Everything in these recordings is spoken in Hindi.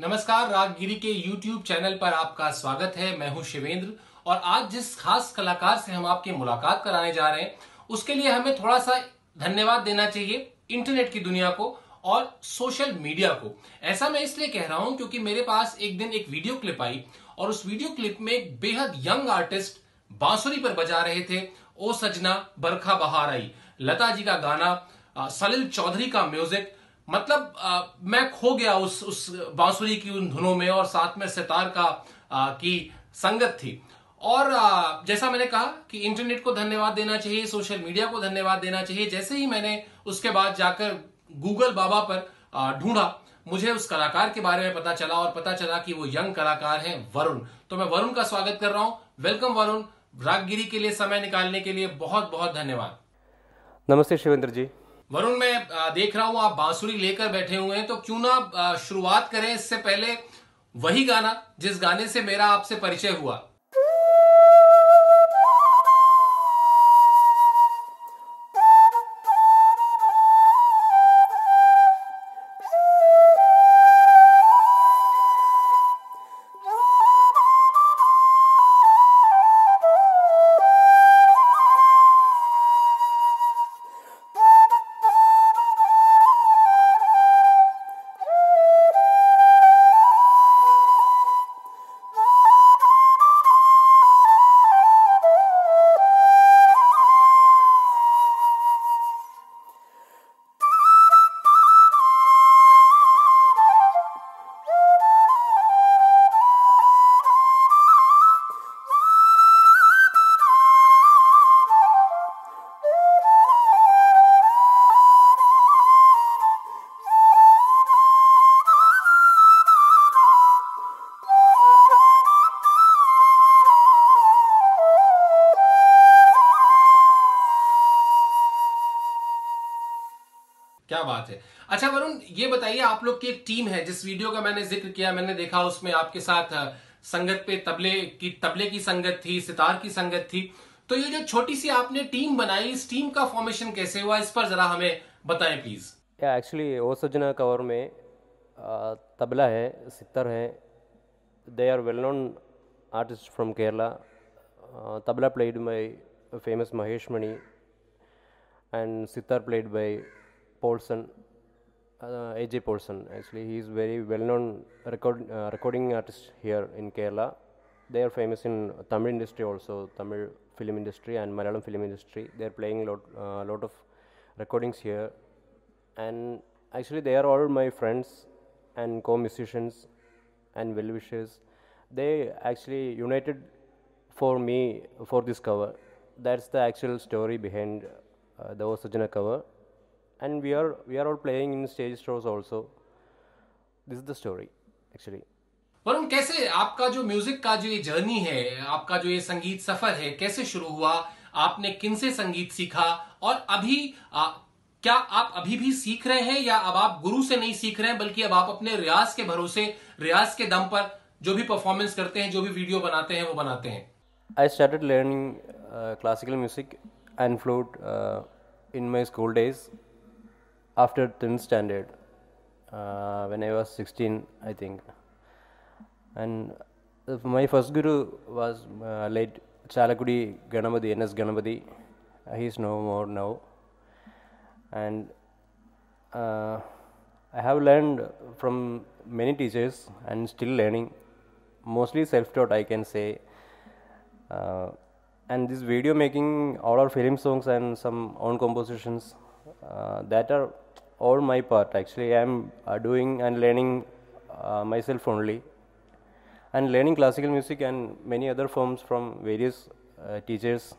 नमस्कार, रागगिरी के YouTube चैनल पर आपका स्वागत है। मैं हूँ शिवेंद्र और आज जिस खास कलाकार से हम आपकी मुलाकात कराने जा रहे हैं, उसके लिए हमें थोड़ा सा धन्यवाद देना चाहिए इंटरनेट की दुनिया को और सोशल मीडिया को। ऐसा मैं इसलिए कह रहा हूँ क्योंकि मेरे पास एक दिन एक वीडियो क्लिप आई और उस वीडियो क्लिप में एक बेहद यंग आर्टिस्ट बांसुरी पर बजा रहे थे। ओ सजना बरखा बहार आई। लता जी का गाना सलिल चौधरी का म्यूज़िक मतलब आ, मैं खो गया उस उस बांसुरी की उन धुनों में और साथ में सितार का आ, की संगत थी। और आ, जैसा मैंने कहा कि इंटरनेट को धन्यवाद देना चाहिए सोशल मीडिया को धन्यवाद देना चाहिए जैसे ही मैंने उसके बाद जाकर गूगल बाबा पर ढूंढा मुझे उस कलाकार के बारे में पता चला और पता चला कि वो यंग कलाकार हैं वरुण। तो मैं वरुण का स्वागत कर रहा हूँ। वेलकम वरुण। रागगिरी के लिए समय निकालने के लिए बहुत बहुत धन्यवाद। नमस्ते शिवेंद्र जी। वरुण, मैं देख रहा हूँ, आप बांसुरी लेकर बैठे हुए हैं तो क्यों ना शुरुआत करें इससे पहले वही गाना जिस गाने से मेरा आपसे परिचय हुआ। क्या बात है। अच्छा वरुण, ये बताइए, आप लोग की एक टीम है, जिस वीडियो का मैंने ज़िक्र किया, मैंने देखा, उसमें आपके साथ संगत पे तबले की तबले की संगत थी, सितार की संगत थी। तो ये जो छोटी सी आपने टीम बनाई, इस टीम का फॉर्मेशन कैसे हुआ, इस पर जरा हमें बताएँ प्लीज़ एक्चुअली ओ सजना कवर में तबला है, सितर है they are well known artist from Kerala tabla played by famous Mahesh Mani and sitar played by Paulson, uh, AJ Paulson. Actually, he is very well-known record, uh, recording artist here in Kerala. They are famous in Tamil industry also, Tamil film industry and Malayalam film industry. They are playing a lot, uh, lot of recordings here, and actually they are all my friends and co-musicians and well-wishers. They actually united for me for this cover. That's the actual story behind uh, the Osajana cover and we are we are all playing in stage shows also. This is the story actually. Varun कैसे आपका जो म्यूज़िक का जो ये जर्नी है आपका जो ये संगीत सफ़र है कैसे शुरू हुआ? आपने किन से संगीत सीखा? और अभी आ, क्या आप अभी भी सीख रहे हैं या अब आप गुरु से नहीं सीख रहे हैं बल्कि अब आप अपने रियाज के भरोसे रियाज के दम पर जो भी परफॉर्मेंस करते हैं जो भी वीडियो बनाते हैं वो बनाते हैं? I started learning classical music and flute in my school days after 10th standard uh, when I was 16, I think. And my first guru was uh, late Chalakudi Ganapati, N.S. Ganapati. he is no more now. And uh, I have learned from many teachers and still learning, mostly self taught, I can say. Uh, and this video making all our film songs and some own compositions that are all my part actually i am uh, doing and learning uh, myself only and learning classical music and many other forms from various uh, teachers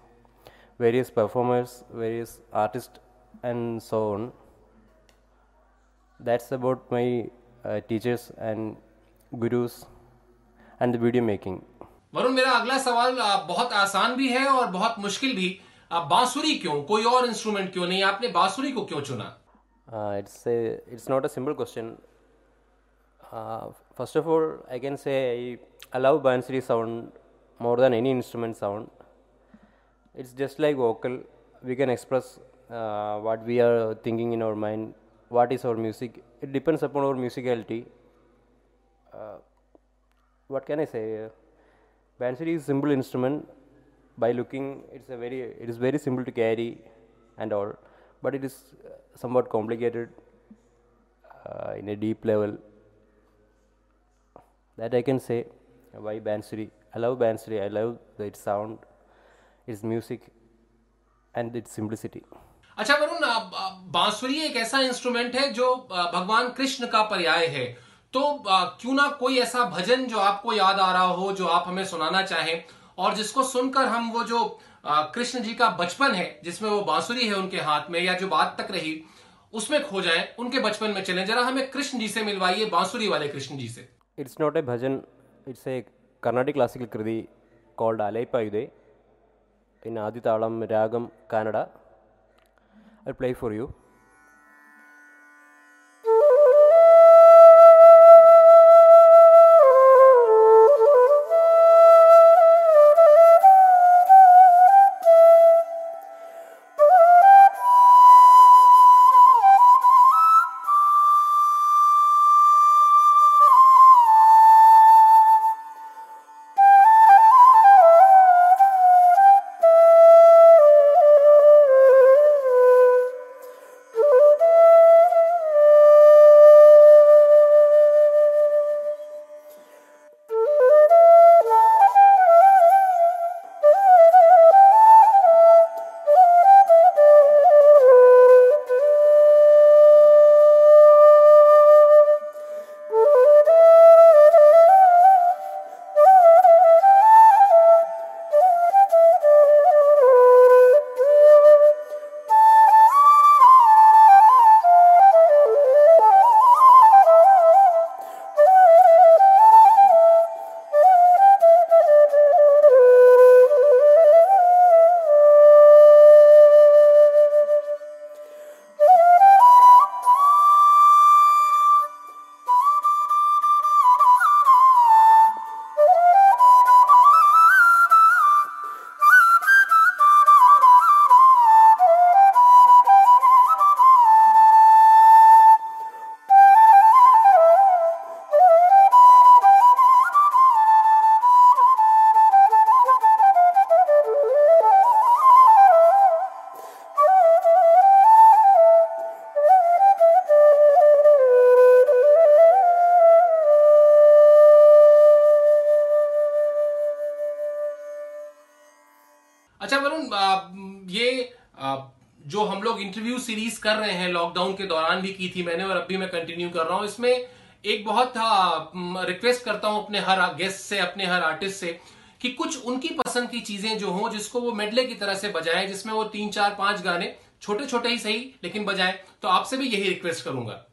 various performers various artists and so on that's about my uh, teachers and gurus and the video making Varun मेरा अगला सवाल बहुत आसान भी है और बहुत मुश्किल भी आप बांसुरी क्यों? कोई और इंस्ट्रूमेंट क्यों नहीं? आपने बांसुरी को क्यों चुना? It's it's not a simple question first of all I can say I allow love bansuri sound more than any instrument sound it's just like vocal we can express what we are thinking in our mind what is our music it depends upon our musicality what can I say bansuri is simple instrument By looking, it's a very it is very simple to carry and all, but it is uh, somewhat complicated uh, in a deep level. That I can say. Why Bansuri? I love Bansuri. I love the, its sound, its music, and its simplicity. अच्छा वरुण बांसुरी एक ऐसा इंस्ट्रूमेंट है जो भगवान कृष्ण का पर्याय है तो क्यों ना कोई ऐसा भजन जो आपको याद आ रहा हो जो आप हमें सुनाना चाहें और जिसको सुनकर हम वो जो कृष्ण जी का बचपन है, जिसमें वो बांसुरी है उनके हाथ में, या जो बात तक रही, उसमें खो जाए, उनके बचपन में चले। जरा हमें कृष्ण जी से मिलवाइए, बांसुरी वाले कृष्ण जी से। It's not a bhajan it's a Carnatic classical kriti called Alaipayuthe in Aditalam ragam Kanada I play for you interview series कर रहे हैं लॉकडाउन के दौरान भी की थी मैंने और अभी मैं कंटिन्यू कर रहा हूँ। इसमें एक बहुत रिक्वेस्ट करता हूँ अपने हर गेस्ट से, अपने हर आर्टिस्ट से कि कुछ उनकी पसंद की चीज़ें जो हों, जिसको वो मेडले की तरह से बजाएँ, जिसमें वो तीन, चार, पाँच गाने छोटे छोटे ही सही, लेकिन बजाएँ तो आपसे भी यही रिक्वेस्ट करूँगा।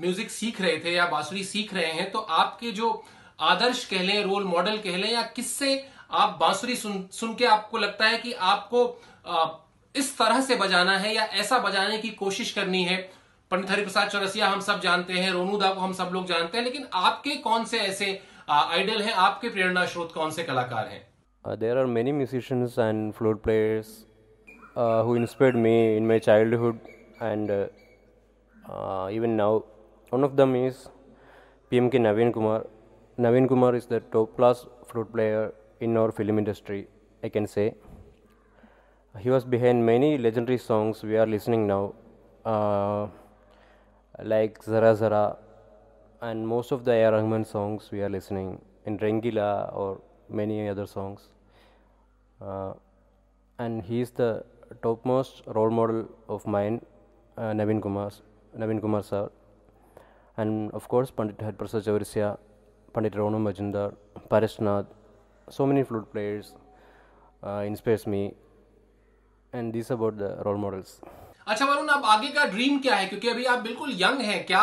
म्यूज़िक सीख रहे थे या बांसुरी सीख रहे हैं तो आपके जो आदर्श कह लें रोल मॉडल कह लें या किससे आप बांसुरी सुन सुन के आपको लगता है कि आपको आ, इस तरह से बजाना है या ऐसा बजाने की कोशिश करनी है? पंडित हरिप्रसाद चौरसिया हम सब जानते हैं रोनूदा को हम सब लोग जानते हैं लेकिन आपके कौन से ऐसे आइडल हैं? आपके प्रेरणा स्रोत कौन से कलाकार हैं? There are many many musicians and flute players uh, who inspired me in my childhood and One of them is PMK Naveen Kumar. Naveen Kumar is the top class flute player in our film industry, I can say. He was behind many legendary songs we are listening now, uh, like Zara Zara, and most of the A.R. Rahman songs we are listening in Rangila or many other songs. Uh, and he is the topmost role model of mine, uh, Naveen Kumar, Naveen Kumar sir, and of course Pandit Harprasad Chaurasia, Pandit Ronu Majumdar, Parishnath, so many flute players uh, inspires me, and these about the role models. अच्छा वरुण अब आगे का ड्रीम क्या है क्योंकि अभी आप बिल्कुल यंग हैं क्या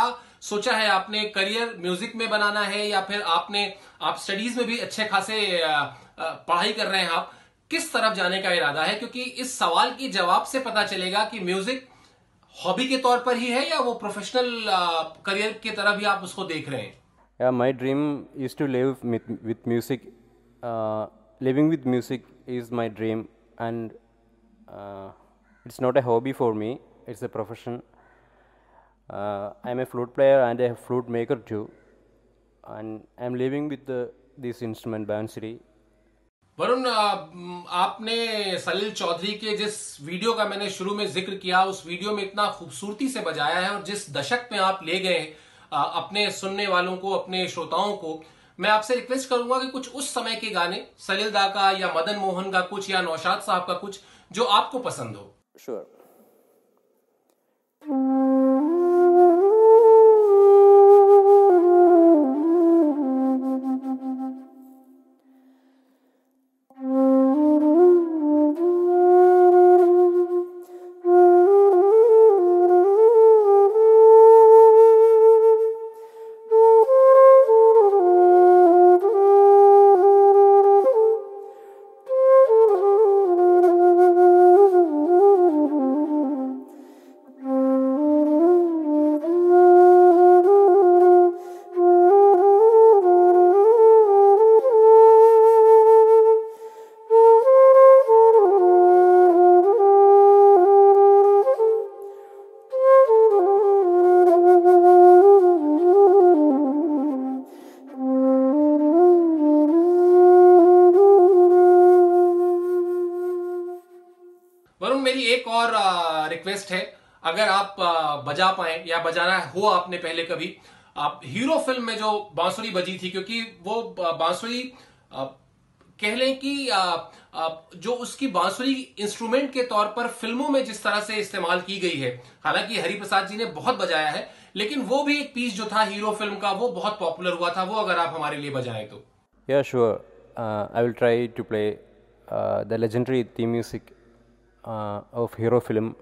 सोचा है आपने करियर म्यूज़िक में बनाना है या फिर आपने आप स्टडीज़ में भी अच्छे खासे अ, अ, पढ़ाई कर रहे हैं आप किस तरफ़ जाने का इरादा है क्योंकि इस सवाल की जवाब से पता चलेगा कि म्यूज़िक हॉबी के तौर पर ही है या वो प्रोफेशनल करियर की तरह भी आप उसको देख रहे हैं? या my dream is to live with music living with music is my dream and it's not a hobby for me it's a profession I am a flute player and a flute maker too and I am living with this instrument bansuri Varun आपने सलील चौधरी के जिस वीडियो का मैंने शुरू में ज़िक्र किया, उस वीडियो में इतना खूबसूरती से बजाया है और जिस दशक में आप ले गए अपने सुनने वालों को, अपने श्रोताओं को, मैं आपसे रिक्वेस्ट करूँगा कि कुछ उस समय के गाने, सलील दा का या मदन मोहन का कुछ या नौशाद साहब का कुछ, जो आपको पसंद हो Sure. वरुण मेरी एक और रिक्वेस्ट है। अगर आप बजा पाए या बजाना हो आपने पहले कभी आप हीरो फ़िल्म में जो बांसुरी बजी थी क्योंकि वो बांसुरी कह लें कि जो उसकी बांसुरी इंस्ट्रूमेंट के तौर पर फ़िल्मों में जिस तरह से इस्तेमाल की गई है हालाँकि हरिप्रसाद जी ने बहुत बजाया है लेकिन वो भी एक पीस जो था हीरो फ़िल्म का वो बहुत पॉपुलर हुआ था वो अगर आप हमारे लिए बजाएँ तो। I will try to play uh, the legendary theme music uh, of Hero film.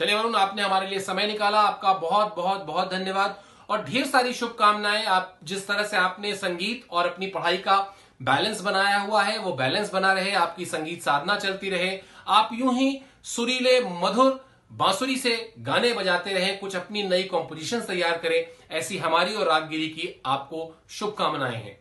चलिए वरुण, आपने हमारे लिए समय निकाला। आपका बहुत बहुत बहुत धन्यवाद। और ढेर सारी शुभकामनाएँ। आप जिस तरह से आपने संगीत और अपनी पढ़ाई का बैलेंस बनाया हुआ है, वो बैलेंस बना रहे, आपकी संगीत साधना चलती रहे। आप यूँ ही सुरीले, मधुर, बांसुरी से गाने बजाते रहें, कुछ अपनी नई कॉम्पोजिशन तैयार करें, ऐसी हमारी और रागगिरी की आपको शुभकामनाएँ हैं।